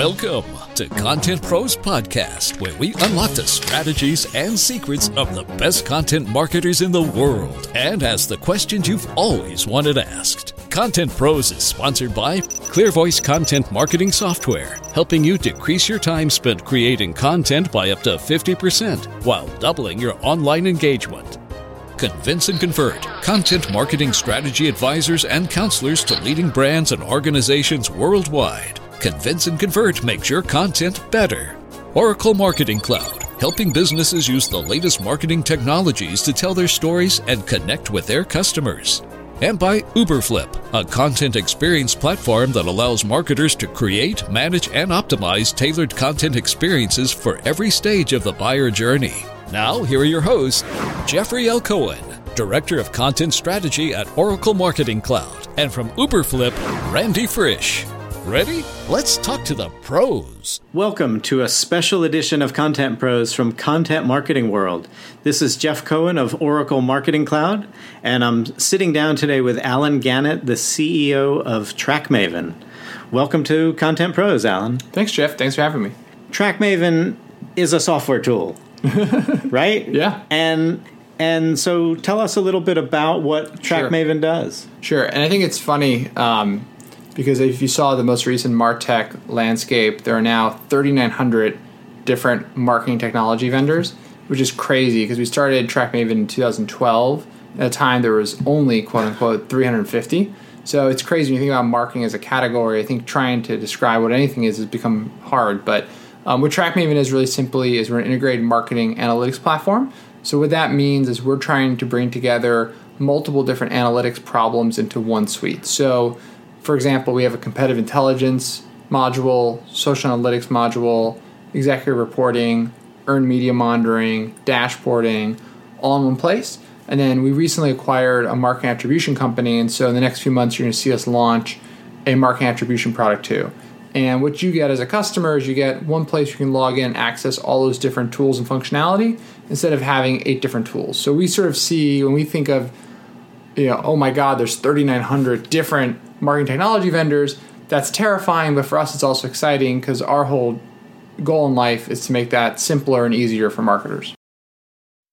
Welcome to Content Pros Podcast, where we unlock the strategies and secrets of the best content marketers in the world and ask the questions you've always wanted asked. Content Pros is sponsored by ClearVoice Content Marketing Software, helping you decrease your time spent creating content by up to 50% while doubling your online engagement. Convince and Convert, content marketing strategy advisors and counselors to leading brands and organizations worldwide. Convince and Convert makes your content better. Oracle Marketing Cloud, helping businesses use the latest marketing technologies to tell their stories and connect with their customers. And by Uberflip, a content experience platform that allows marketers to create, manage, and optimize tailored content experiences for every stage of the buyer journey. Now, here are your hosts, Jeffrey L. Cohen, Director of Content Strategy at Oracle Marketing Cloud, and from Uberflip, Randy Frisch. Ready? Let's talk to the pros. Welcome to a special edition of Content Pros from Content Marketing World. This is Jeff Cohen of Oracle Marketing Cloud, and I'm sitting down today with Allen Gannett, the CEO of TrackMaven. Welcome to Content Pros, Alan. Thanks, Jeff. Thanks for having me. TrackMaven is a software tool, right? Yeah. And and so tell us a little bit about what Sure. TrackMaven does. Sure. And I think it's funny um, because if you saw the most recent Martech landscape, there are now 3,900 different marketing technology vendors, which is crazy because we started TrackMaven in 2012. At a time, there was only quote unquote 350. So it's crazy when you think about marketing as a category. I think trying to describe what anything is has become hard. But um, what TrackMaven is really simply is we're an integrated marketing analytics platform. So what that means is we're trying to bring together multiple different analytics problems into one suite. So, for example, we have a competitive intelligence module, social analytics module, executive reporting, earned media monitoring, dashboarding, all in one place. And then we recently acquired a marketing attribution company, and so in the next few months, you're going to see us launch a marketing attribution product too. And what you get as a customer is you get one place you can log in, access all those different tools and functionality instead of having eight different tools. So we sort of see when we think of, you know, oh my God, there's 3,900 different marketing technology vendors. That's terrifying, but for us, it's also exciting because our whole goal in life is to make that simpler and easier for marketers.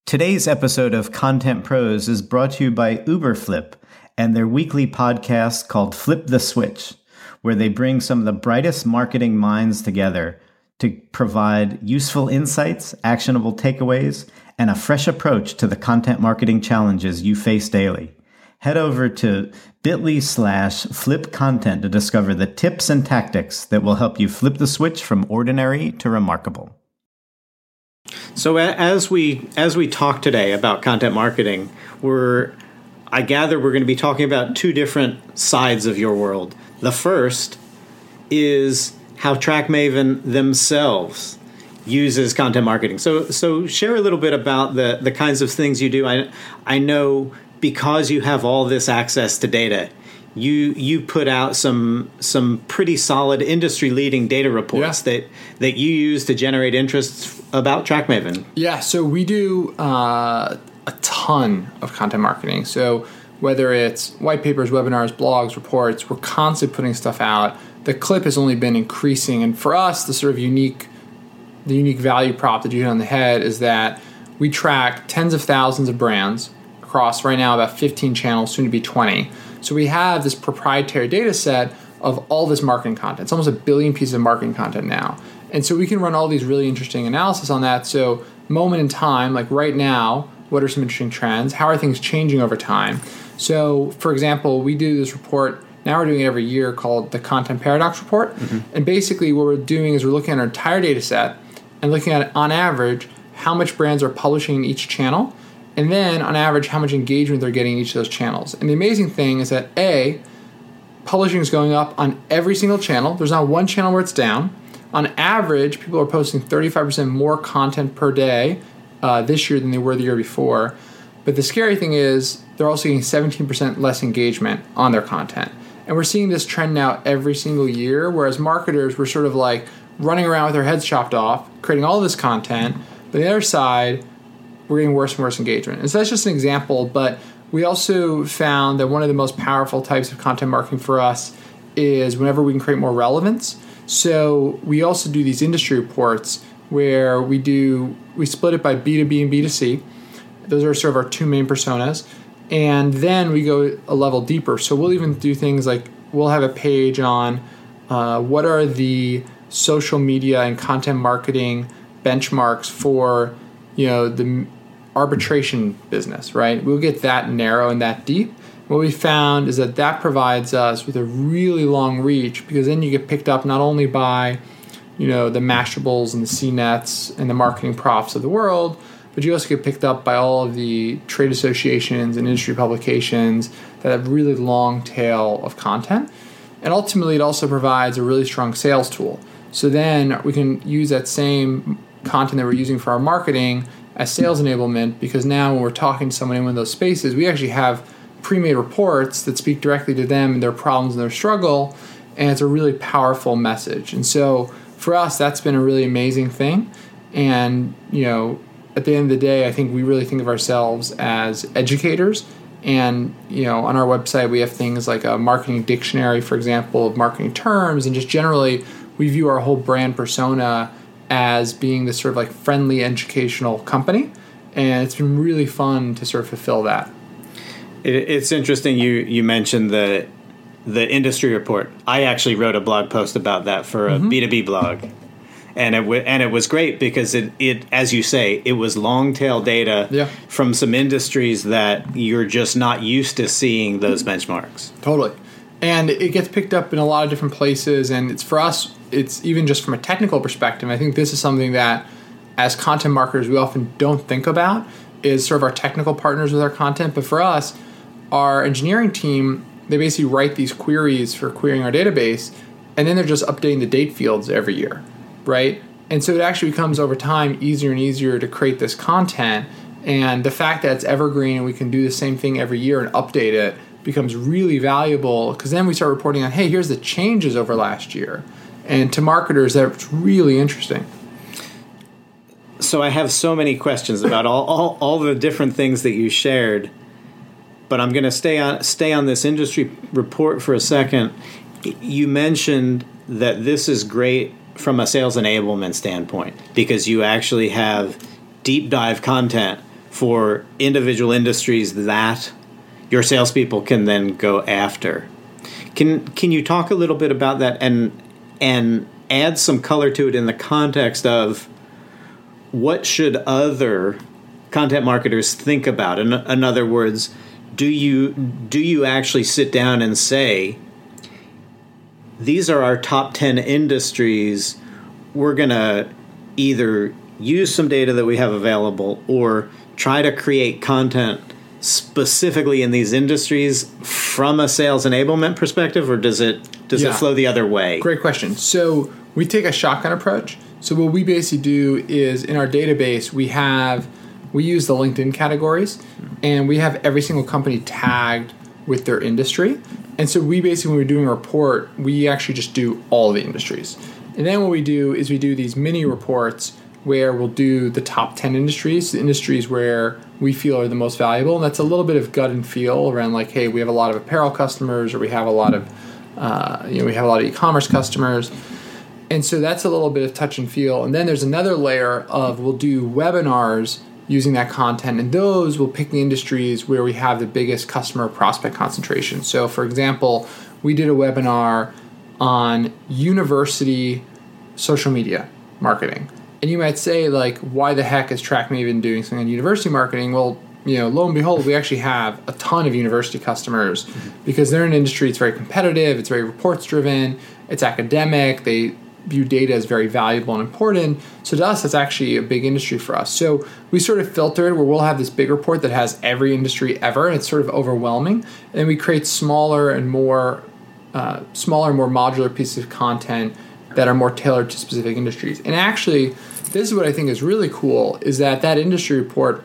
Today's episode of Content Pros is brought to you by Uberflip and their weekly podcast called Flip the Switch, where they bring some of the brightest marketing minds together to provide useful insights, actionable takeaways, and a fresh approach to the content marketing challenges you face daily. Head over to bit.ly slash flip content to discover the tips and tactics that will help you flip the switch from ordinary to remarkable. So as we as we talk today about content marketing, we're I gather we're going to be talking about two different sides of your world. The first is how TrackMaven themselves uses content marketing. So so share a little bit about the the kinds of things you do. I I know because you have all this access to data, you you put out some some pretty solid industry leading data reports Yeah. that that you use to generate interest about TrackMaven. Yeah, so we do uh, a ton of content marketing. So whether it's white papers, webinars, blogs, reports, we're constantly putting stuff out. The clip has only been increasing, and for us, the sort of unique, the unique value prop that you hit on the head is that we track tens of thousands of brands across right now about 15 channels, soon to be 20. So we have this proprietary data set of all this marketing content. It's almost a billion pieces of marketing content now. And so we can run all these really interesting analysis on that. So moment in time, like right now, what are some interesting trends? How are things changing over time? So for example, we do this report now we're doing it every year called the Content Paradox Report. Mm-hmm. And basically what we're doing is we're looking at our entire data set and looking at on average how much brands are publishing in each channel and then on average how much engagement they're getting in each of those channels. And the amazing thing is that A, publishing is going up on every single channel. There's not one channel where it's down. On average, people are posting 35% more content per day uh, this year than they were the year before. But the scary thing is they're also getting 17% less engagement on their content. And we're seeing this trend now every single year, whereas marketers were sort of like running around with their heads chopped off, creating all this content. But the other side, we're getting worse and worse engagement. And so that's just an example, but we also found that one of the most powerful types of content marketing for us is whenever we can create more relevance. So we also do these industry reports where we do we split it by B2B and B2C. Those are sort of our two main personas. And then we go a level deeper. So we'll even do things like we'll have a page on uh, what are the social media and content marketing benchmarks for you know the arbitration business, right? We'll get that narrow and that deep. What we found is that that provides us with a really long reach because then you get picked up not only by you know the Mashables and the CNETs and the MarketingProfs of the world, but you also get picked up by all of the trade associations and industry publications that have really long tail of content. And ultimately, it also provides a really strong sales tool. So then we can use that same content that we're using for our marketing as sales enablement because now when we're talking to someone in one of those spaces, we actually have pre-made reports that speak directly to them and their problems and their struggle, and it's a really powerful message. And so for us, that's been a really amazing thing. And you know, at the end of the day, I think we really think of ourselves as educators. And you know, on our website, we have things like a marketing dictionary, for example, of marketing terms, and just generally, we view our whole brand persona as being this sort of like friendly educational company. And it's been really fun to sort of fulfill that. It's interesting you you mentioned the the industry report. I actually wrote a blog post about that for a mm-hmm. B2B blog. And it w- and it was great because it, it as you say it was long tail data yeah. from some industries that you're just not used to seeing those benchmarks. Totally, and it gets picked up in a lot of different places. And it's for us it's even just from a technical perspective. I think this is something that, as content marketers, we often don't think about is sort of our technical partners with our content. But for us, our engineering team, they basically write these queries for querying our database, and then they're just updating the date fields every year, right? And so it actually becomes over time easier and easier to create this content. And the fact that it's evergreen and we can do the same thing every year and update it becomes really valuable because then we start reporting on, hey, here's the changes over last year. And to marketers, that's really interesting. So I have so many questions about all, all, all the different things that you shared, but I'm going to stay on stay on this industry report for a second. You mentioned that this is great from a sales enablement standpoint because you actually have deep dive content for individual industries that your salespeople can then go after. Can can you talk a little bit about that and and add some color to it in the context of what should other content marketers think about? In, in other words do you do you actually sit down and say these are our top 10 industries. We're going to either use some data that we have available or try to create content specifically in these industries from a sales enablement perspective or does it does yeah. it flow the other way? Great question. So we take a shotgun approach. So what we basically do is in our database we have we use the LinkedIn categories and we have every single company tagged with their industry. And so we basically when we're doing a report, we actually just do all the industries. And then what we do is we do these mini reports where we'll do the top 10 industries, the industries where we feel are the most valuable. And that's a little bit of gut and feel around like, hey, we have a lot of apparel customers or we have a lot of uh, you know, we have a lot of e-commerce customers, and so that's a little bit of touch and feel. And then there's another layer of we'll do webinars using that content, and those will pick the industries where we have the biggest customer prospect concentration. So, for example, we did a webinar on university social media marketing. And you might say, like, why the heck is TrackMaven doing something on university marketing? Well, you know, lo and behold, we actually have a ton of university customers mm-hmm. because they're an industry that's very competitive, it's very reports driven, it's academic, they view data as very valuable and important. So to us, that's actually a big industry for us. So we sort of filtered where we'll have this big report that has every industry ever, and it's sort of overwhelming. And we create smaller and more uh, smaller, more modular pieces of content that are more tailored to specific industries. And actually, this is what I think is really cool: is that that industry report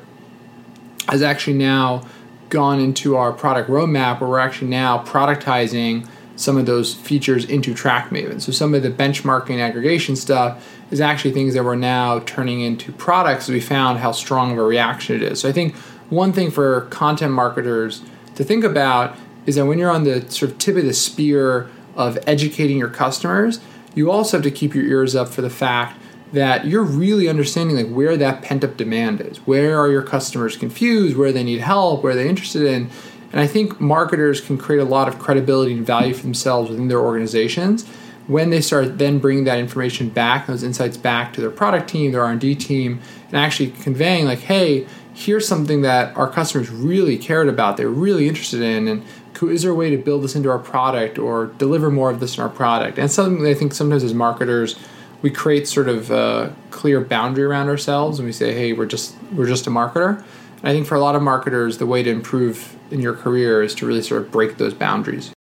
has actually now gone into our product roadmap where we're actually now productizing some of those features into TrackMaven. So some of the benchmarking aggregation stuff is actually things that we're now turning into products. We found how strong of a reaction it is. So I think one thing for content marketers to think about is that when you're on the sort of tip of the spear of educating your customers, you also have to keep your ears up for the fact that you're really understanding like where that pent up demand is. Where are your customers confused? Where they need help? Where they're interested in? And I think marketers can create a lot of credibility and value for themselves within their organizations when they start then bringing that information back, those insights back to their product team, their R&D team, and actually conveying like, hey, here's something that our customers really cared about, they're really interested in, and is there a way to build this into our product or deliver more of this in our product? And something I think sometimes as marketers, we create sort of a clear boundary around ourselves, and we say, hey, we're just we're just a marketer. And I think for a lot of marketers, the way to improve in your career is to really sort of break those boundaries.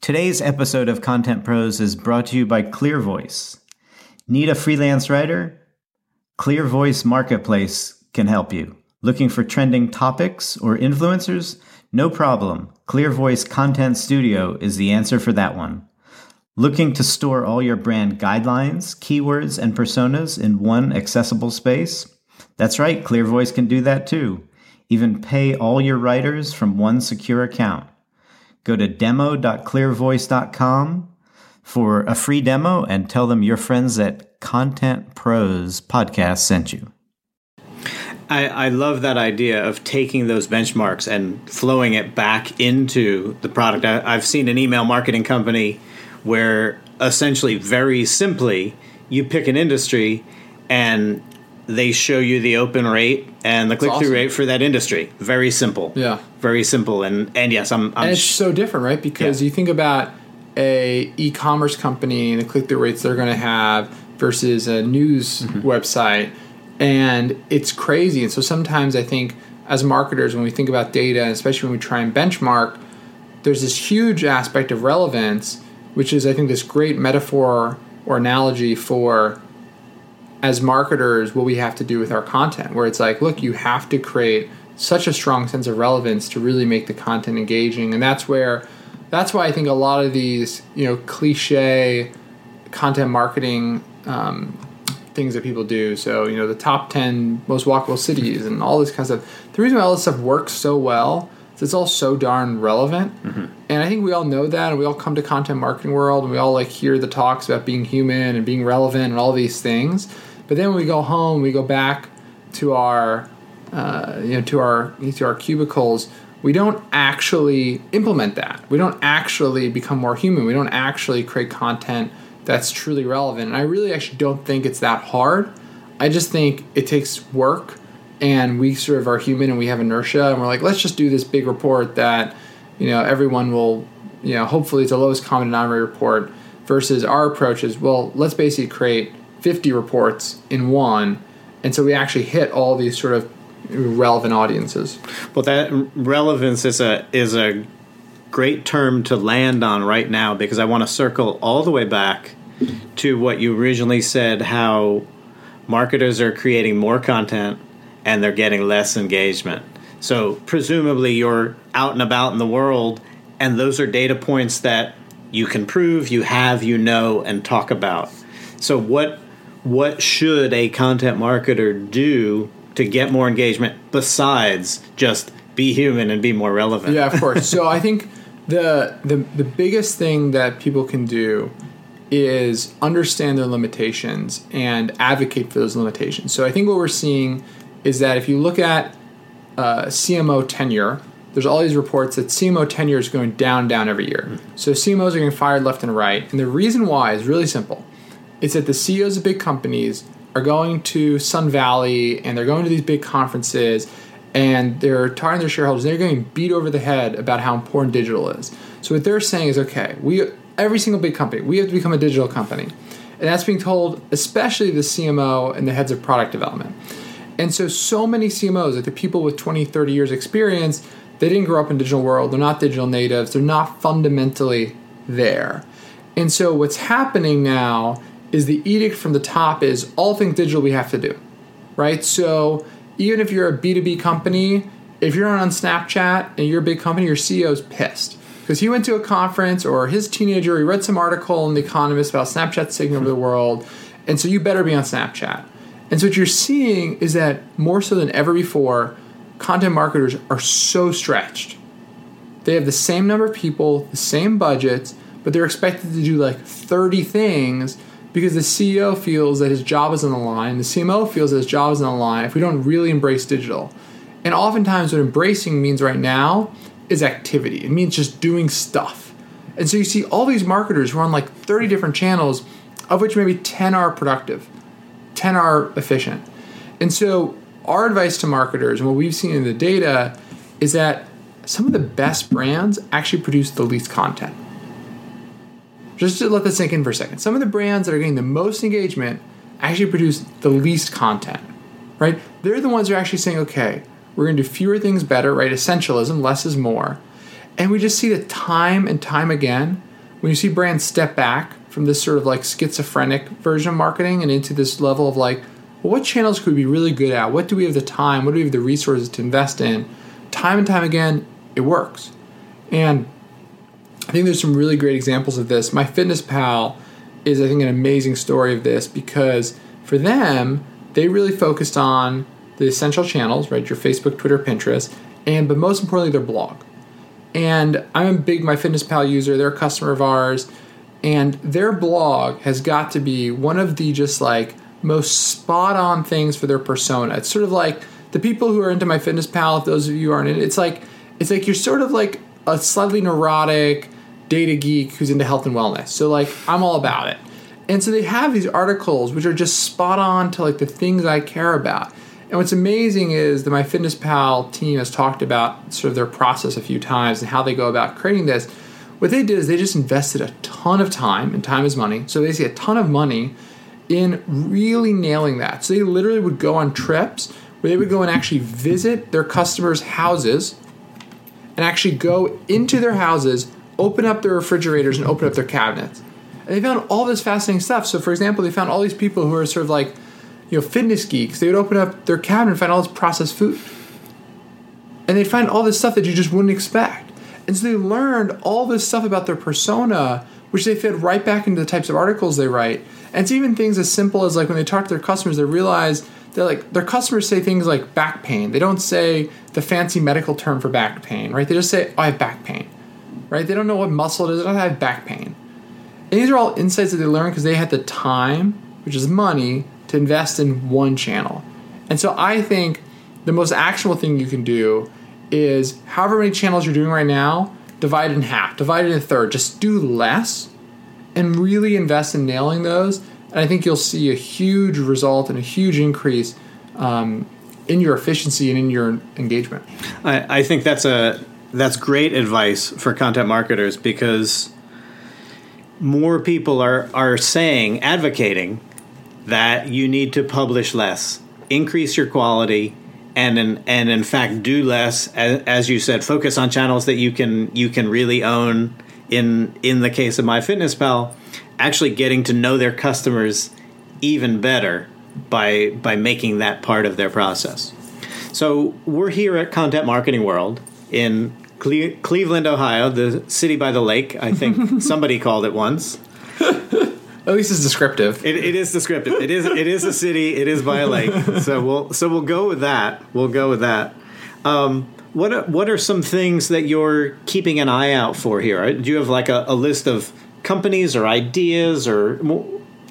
Today's episode of Content Pros is brought to you by ClearVoice. Need a freelance writer? ClearVoice Marketplace can help you. Looking for trending topics or influencers? No problem. ClearVoice Content Studio is the answer for that one. Looking to store all your brand guidelines, keywords, and personas in one accessible space? That's right, ClearVoice can do that too. Even pay all your writers from one secure account. Go to demo.clearvoice.com for a free demo and tell them your friends at Content Pros Podcast sent you. I, I, love that idea of taking those benchmarks and flowing it back into the product. I, I've seen an email marketing company where essentially, very simply, you pick an industry and they show you the open rate and the click through awesome. rate for that industry. Very simple. Yeah. Very simple. And and yes, I'm. I'm and it's sh- so different, right? Because yeah. you think about a e-commerce company and the click through rates they're going to have versus a news mm-hmm. website, and it's crazy. And so sometimes I think as marketers, when we think about data, especially when we try and benchmark, there's this huge aspect of relevance, which is I think this great metaphor or analogy for as marketers what we have to do with our content where it's like look you have to create such a strong sense of relevance to really make the content engaging and that's where that's why i think a lot of these you know cliche content marketing um, things that people do so you know the top 10 most walkable cities and all this kind of stuff the reason why all this stuff works so well is it's all so darn relevant mm-hmm. and i think we all know that and we all come to content marketing world and we all like hear the talks about being human and being relevant and all these things but then when we go home, we go back to our uh, you know to our to our cubicles. We don't actually implement that. We don't actually become more human. We don't actually create content that's truly relevant. And I really actually don't think it's that hard. I just think it takes work and we sort of are human and we have inertia and we're like, let's just do this big report that, you know, everyone will, you know, hopefully it's a lowest common denominator report versus our approach is, well, let's basically create 50 reports in one. And so we actually hit all these sort of relevant audiences. Well, that relevance is a is a great term to land on right now because I want to circle all the way back to what you originally said how marketers are creating more content and they're getting less engagement. So presumably you're out and about in the world and those are data points that you can prove, you have, you know and talk about. So what what should a content marketer do to get more engagement besides just be human and be more relevant? Yeah, of course. so I think the the the biggest thing that people can do is understand their limitations and advocate for those limitations. So I think what we're seeing is that if you look at uh, CMO tenure, there's all these reports that CMO tenure is going down, down every year. Mm-hmm. So CMOs are getting fired left and right, and the reason why is really simple is that the CEOs of big companies are going to Sun Valley and they're going to these big conferences and they're to their shareholders they're getting beat over the head about how important digital is. So what they're saying is, okay, we every single big company, we have to become a digital company. And that's being told especially the CMO and the heads of product development. And so so many CMOs, like the people with 20, 30 years experience, they didn't grow up in digital world, they're not digital natives, they're not fundamentally there. And so what's happening now is the edict from the top is all things digital we have to do, right? So even if you're a B2B company, if you're on Snapchat and you're a big company, your CEO's pissed because he went to a conference or his teenager, he read some article in The Economist about Snapchat taking over the world, and so you better be on Snapchat. And so what you're seeing is that more so than ever before, content marketers are so stretched. They have the same number of people, the same budgets, but they're expected to do like 30 things because the CEO feels that his job is on the line, the CMO feels that his job is on the line if we don't really embrace digital. And oftentimes, what embracing means right now is activity. It means just doing stuff. And so you see all these marketers who are on like 30 different channels, of which maybe 10 are productive, 10 are efficient. And so our advice to marketers and what we've seen in the data is that some of the best brands actually produce the least content. Just to let that sink in for a second, some of the brands that are getting the most engagement actually produce the least content, right? They're the ones who are actually saying, okay, we're going to do fewer things better, right? Essentialism, less is more. And we just see that time and time again, when you see brands step back from this sort of like schizophrenic version of marketing and into this level of like, well, what channels could we be really good at? What do we have the time? What do we have the resources to invest in? Time and time again, it works. And I think there's some really great examples of this. MyFitnessPal is, I think, an amazing story of this because for them, they really focused on the essential channels, right? Your Facebook, Twitter, Pinterest, and but most importantly, their blog. And I'm a big MyFitnessPal user. They're a customer of ours, and their blog has got to be one of the just like most spot on things for their persona. It's sort of like the people who are into MyFitnessPal. If those of you aren't in it's like it's like you're sort of like a slightly neurotic data geek who's into health and wellness. So like I'm all about it. And so they have these articles which are just spot on to like the things I care about. And what's amazing is the MyFitnessPal team has talked about sort of their process a few times and how they go about creating this. What they did is they just invested a ton of time, and time is money. So they see a ton of money in really nailing that. So they literally would go on trips where they would go and actually visit their customers' houses and actually go into their houses, open up their refrigerators, and open up their cabinets. And they found all this fascinating stuff. So, for example, they found all these people who are sort of like, you know, fitness geeks. They would open up their cabinet and find all this processed food. And they'd find all this stuff that you just wouldn't expect. And so they learned all this stuff about their persona, which they fed right back into the types of articles they write. And it's even things as simple as like when they talk to their customers, they realize they're like their customers say things like back pain. They don't say the fancy medical term for back pain, right? They just say, oh, I have back pain, right? They don't know what muscle it is. I have back pain. And these are all insights that they learn because they had the time, which is money, to invest in one channel. And so I think the most actionable thing you can do is however many channels you're doing right now, divide in half, divide in a third. Just do less and really invest in nailing those. And I think you'll see a huge result and a huge increase um, in your efficiency and in your engagement. I, I think that's a that's great advice for content marketers because more people are are saying advocating that you need to publish less, increase your quality, and in, and in fact do less. As, as you said, focus on channels that you can you can really own. In in the case of MyFitnessPal, actually getting to know their customers even better by by making that part of their process. So we're here at Content Marketing World in Cle- Cleveland, Ohio, the city by the lake. I think somebody called it once. At least it's descriptive. It, it is descriptive. It is it is a city. It is by a lake. So we'll so we'll go with that. We'll go with that. Um, what are, what are some things that you're keeping an eye out for here? Do you have like a, a list of companies or ideas or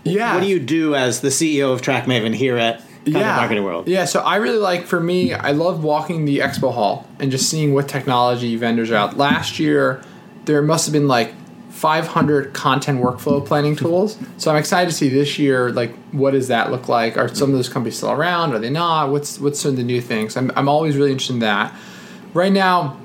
yeah? What do you do as the CEO of TrackMaven here at Content yeah. Marketing World? Yeah, so I really like for me, I love walking the expo hall and just seeing what technology vendors are out. Last year, there must have been like 500 content workflow planning tools. So I'm excited to see this year, like, what does that look like? Are some of those companies still around? Are they not? What's what's some of the new things? I'm, I'm always really interested in that. Right now,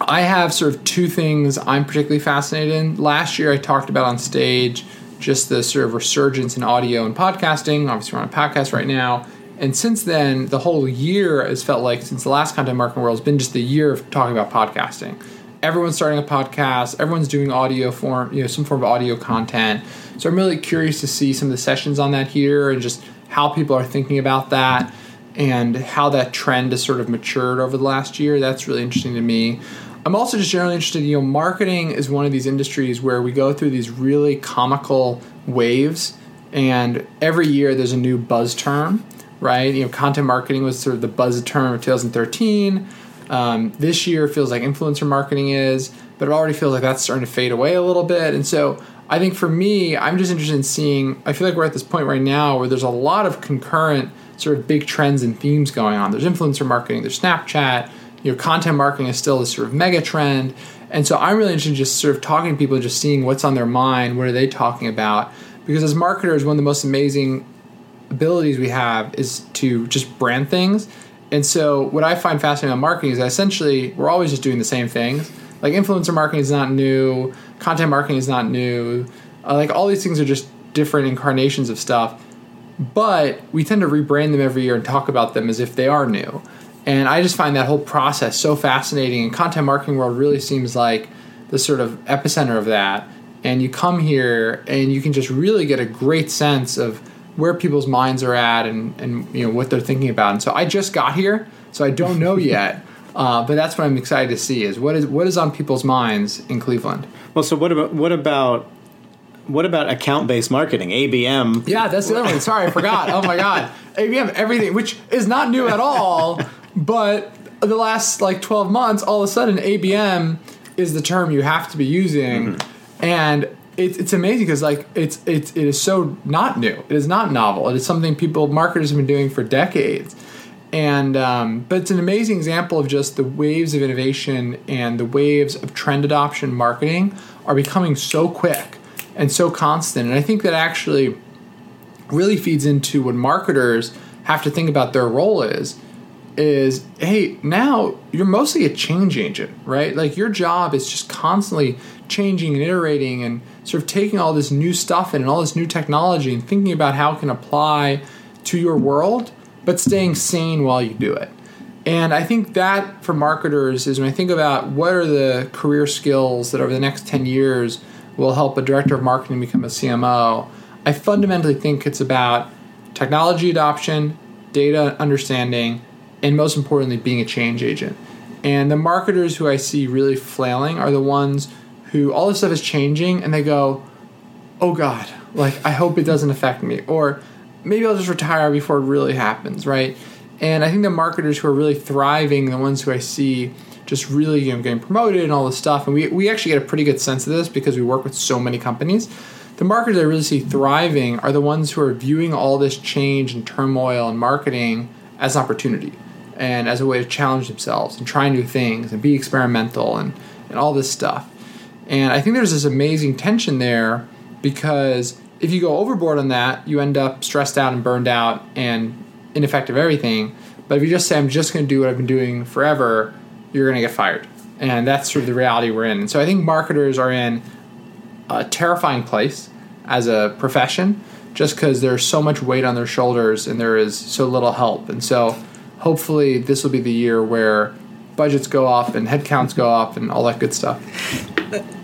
I have sort of two things I'm particularly fascinated in. Last year, I talked about on stage just the sort of resurgence in audio and podcasting. Obviously, we're on a podcast right now. And since then, the whole year has felt like, since the last Content Marketing World, has been just the year of talking about podcasting everyone's starting a podcast everyone's doing audio form you know some form of audio content. So i'm really curious to see some of the sessions on that here and just how people are thinking about that and how that trend has sort of matured over the last year. That's really interesting to me. I'm also just generally interested you know marketing is one of these industries where we go through these really comical waves and every year there's a new buzz term right? You know content marketing was sort of the buzz term of 2013 um, this year feels like influencer marketing is. but it already feels like that's starting to fade away a little bit. And so I think for me, I'm just interested in seeing. I feel like we're at this point right now where there's a lot of concurrent sort of big trends and themes going on. There's influencer marketing, there's Snapchat, you know, content marketing is still this sort of mega trend. And so I'm really interested in just sort of talking to people and just seeing what's on their mind, what are they talking about. Because as marketers, one of the most amazing abilities we have is to just brand things. And so what I find fascinating on marketing is that essentially we're always just doing the same things. Like influencer marketing is not new, content marketing is not new. Uh, like all these things are just different incarnations of stuff. But we tend to rebrand them every year and talk about them as if they are new. And I just find that whole process so fascinating. And content marketing world really seems like the sort of epicenter of that. And you come here and you can just really get a great sense of where people's minds are at and, and you know what they're thinking about. And so I just got here, so I don't know yet. Uh, but that's what I'm excited to see is what is what is on people's minds in Cleveland. Well, so what about what about what about account based marketing ABM? Yeah, that's the other one. Sorry, I forgot. Oh my god, ABM everything, which is not new at all, but the last like 12 months, all of a sudden ABM is the term you have to be using, mm-hmm. and it's, it's amazing because like it's it's it is so not new. It is not novel. It is something people marketers have been doing for decades and um, but it's an amazing example of just the waves of innovation and the waves of trend adoption marketing are becoming so quick and so constant and i think that actually really feeds into what marketers have to think about their role is is hey now you're mostly a change agent right like your job is just constantly changing and iterating and sort of taking all this new stuff in and all this new technology and thinking about how it can apply to your world but staying sane while you do it. And I think that for marketers is when I think about what are the career skills that over the next 10 years will help a director of marketing become a CMO, I fundamentally think it's about technology adoption, data understanding, and most importantly, being a change agent. And the marketers who I see really flailing are the ones who all this stuff is changing and they go, oh God, like I hope it doesn't affect me. Or maybe I'll just retire before it really happens, right? And I think the marketers who are really thriving, the ones who I see just really you know, getting promoted and all this stuff, and we, we actually get a pretty good sense of this because we work with so many companies. The marketers I really see thriving are the ones who are viewing all this change and turmoil and marketing as opportunity and as a way to challenge themselves and try new things and be experimental and, and all this stuff. And I think there's this amazing tension there because if you go overboard on that, you end up stressed out and burned out and ineffective everything. But if you just say, I'm just going to do what I've been doing forever, you're going to get fired. And that's sort of the reality we're in. And so I think marketers are in a terrifying place as a profession just because there's so much weight on their shoulders and there is so little help. And so hopefully this will be the year where budgets go up and headcounts go up and all that good stuff.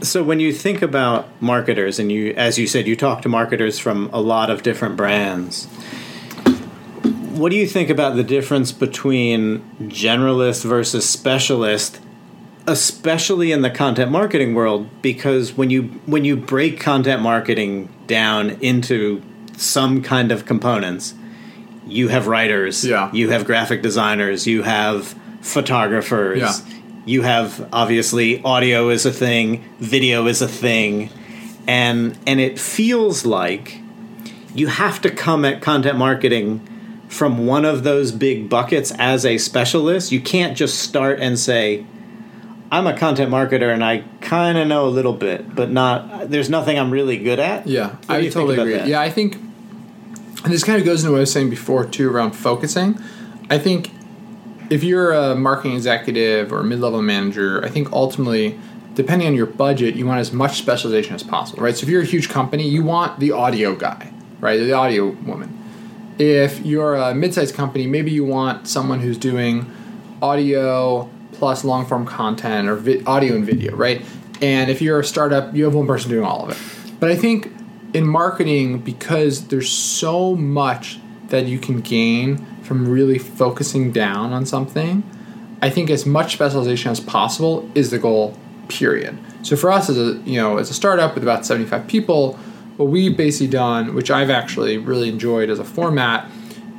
So when you think about marketers, and you, as you said, you talk to marketers from a lot of different brands. What do you think about the difference between generalist versus specialist, especially in the content marketing world? Because when you when you break content marketing down into some kind of components, you have writers, yeah. you have graphic designers, you have photographers. Yeah you have obviously audio is a thing, video is a thing, and and it feels like you have to come at content marketing from one of those big buckets as a specialist. You can't just start and say, I'm a content marketer and I kind of know a little bit, but not. There's nothing I'm really good at. Yeah, I totally agree. That? Yeah, I think, and this kind of goes into what I was saying before too around focusing. I think if you're a marketing executive or mid-level manager, I think ultimately, depending on your budget, you want as much specialization as possible, right? So if you're a huge company, you want the audio guy, right? The audio woman. If you're a mid-sized company, maybe you want someone who's doing audio plus long-form content or vi- audio and video, right? And if you're a startup, you have one person doing all of it. But I think in marketing, because there's so much that you can gain from really focusing down on something, I think as much specialization as possible is the goal. Period. So for us as a you know as a startup with about 75 people, what we've basically done, which I've actually really enjoyed as a format,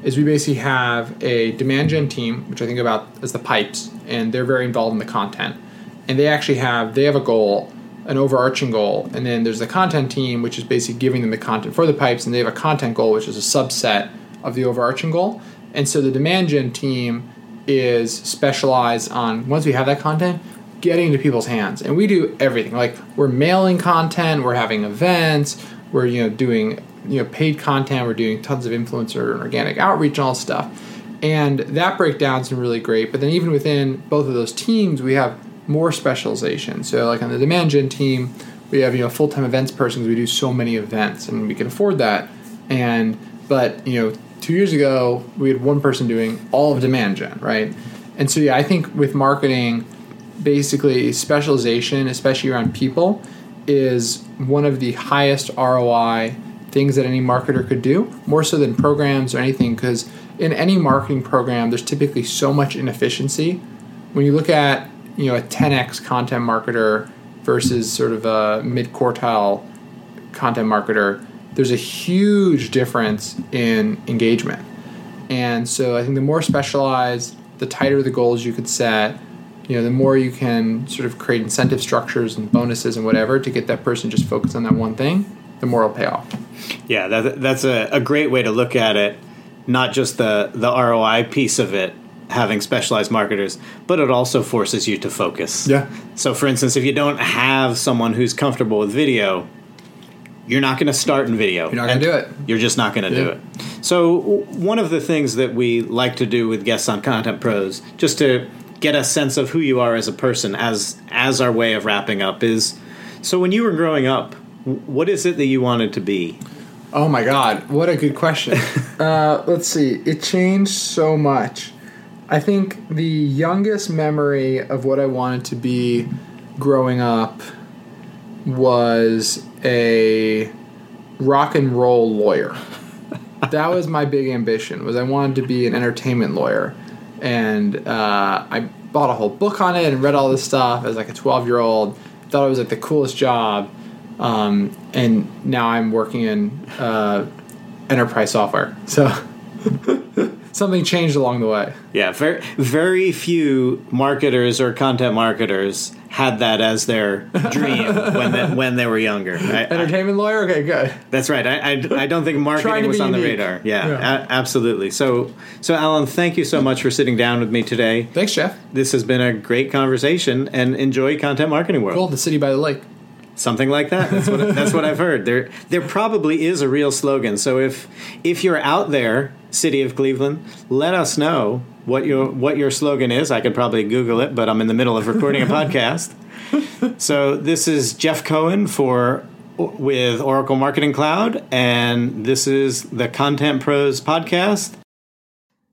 is we basically have a demand gen team, which I think about as the pipes, and they're very involved in the content. and they actually have they have a goal, an overarching goal, and then there's the content team, which is basically giving them the content for the pipes, and they have a content goal, which is a subset of the overarching goal. And so the demand gen team is specialized on once we have that content, getting to people's hands, and we do everything. Like we're mailing content, we're having events, we're you know doing you know paid content, we're doing tons of influencer and organic outreach and all stuff. And that breakdown's been really great. But then even within both of those teams, we have more specialization. So like on the demand gen team, we have you know full time events person we do so many events and we can afford that. And but you know two years ago we had one person doing all of demand gen, right? And so yeah, I think with marketing, basically specialization, especially around people, is one of the highest ROI things that any marketer could do, more so than programs or anything, because in any marketing program, there's typically so much inefficiency. When you look at you know a 10x content marketer versus sort of a mid quartile content marketer, there's a huge difference in engagement. And so I think the more specialized, the tighter the goals you could set, you know, the more you can sort of create incentive structures and bonuses and whatever to get that person just focused on that one thing, the more it'll pay off. Yeah, that, that's a, a great way to look at it. Not just the, the ROI piece of it, having specialized marketers, but it also forces you to focus. Yeah. So, for instance, if you don't have someone who's comfortable with video, you're not going to start in video. You're not going to do it. You're just not going to Yeah. do it. So, one of the things that we like to do with guests on Content Pros, just to get a sense of who you are as a person, as as our way of wrapping up, is so when you were growing up, what is it that you wanted to be? Oh my God, what a good question. uh, let's see, it changed so much. I think the youngest memory of what I wanted to be growing up was a rock and roll lawyer. that was my big ambition. Was I wanted to be an entertainment lawyer, and uh, I bought a whole book on it and read all this stuff as like a twelve year old. Thought it was like the coolest job, um, and now I'm working in uh, enterprise software. So something changed along the way. Yeah, very very few marketers or content marketers had that as their dream when they, when they were younger. I- I- Entertainment lawyer. Okay, good. That's right. I, I, I don't think marketing was on the radar. Yeah, Yeah. A- absolutely. So, so Allen, thank you so much for sitting down with me today. Thanks, Jeff. This has been a great conversation, and enjoy content marketing world. Cool. The city by the lake. Something like that. That's what that's what I've heard. There there probably is a real slogan. So if if you're out there, City of Cleveland, let us know what your what your slogan is. I could probably Google it, but I'm in the middle of recording a podcast. So this is Jeff Cohen for with Oracle Marketing Cloud, and this is the Content Pros podcast.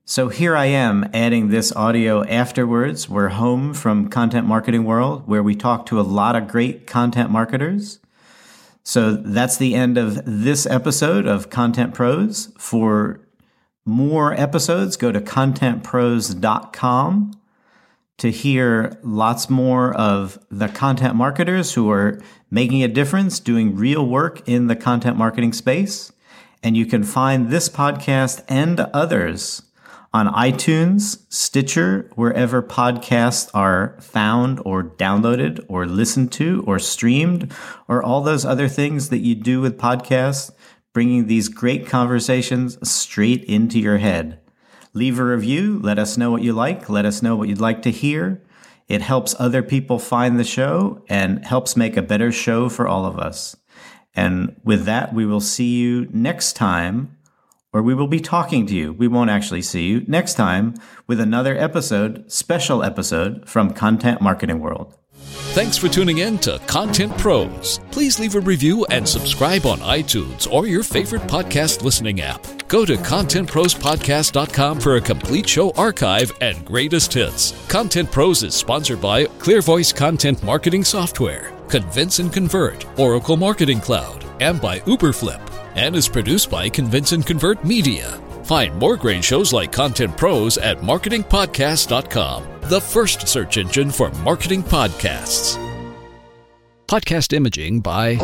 So here I am adding this audio afterwards. We're home from Content Marketing World, where we talk to a lot of great content marketers. So that's the end of this episode of Content Pros. For more episodes, go to contentpros.com to hear lots more of the content marketers who are making a difference, doing real work in the content marketing space. And you can find this podcast and others on iTunes, Stitcher, wherever podcasts are found or downloaded or listened to or streamed, or all those other things that you do with podcasts, bringing these great conversations straight into your head. Leave a review. Let us know what you like. Let us know what you'd like to hear. It helps other people find the show and helps make a better show for all of us. And with that, we will see you next time, or we will be talking to you. We won't actually see you next time with another episode, special episode from Content Marketing World. Thanks for tuning in to Content Pros. Please leave a review and subscribe on iTunes or your favorite podcast listening app. Go to contentprospodcast.com for a complete show archive and greatest hits. Content Pros is sponsored by ClearVoice Content Marketing Software, Convince and Convert, Oracle Marketing Cloud, and by Uberflip, and is produced by Convince and Convert Media. Find more great shows like Content Pros at marketingpodcast.com, the first search engine for marketing podcasts. Podcast imaging by.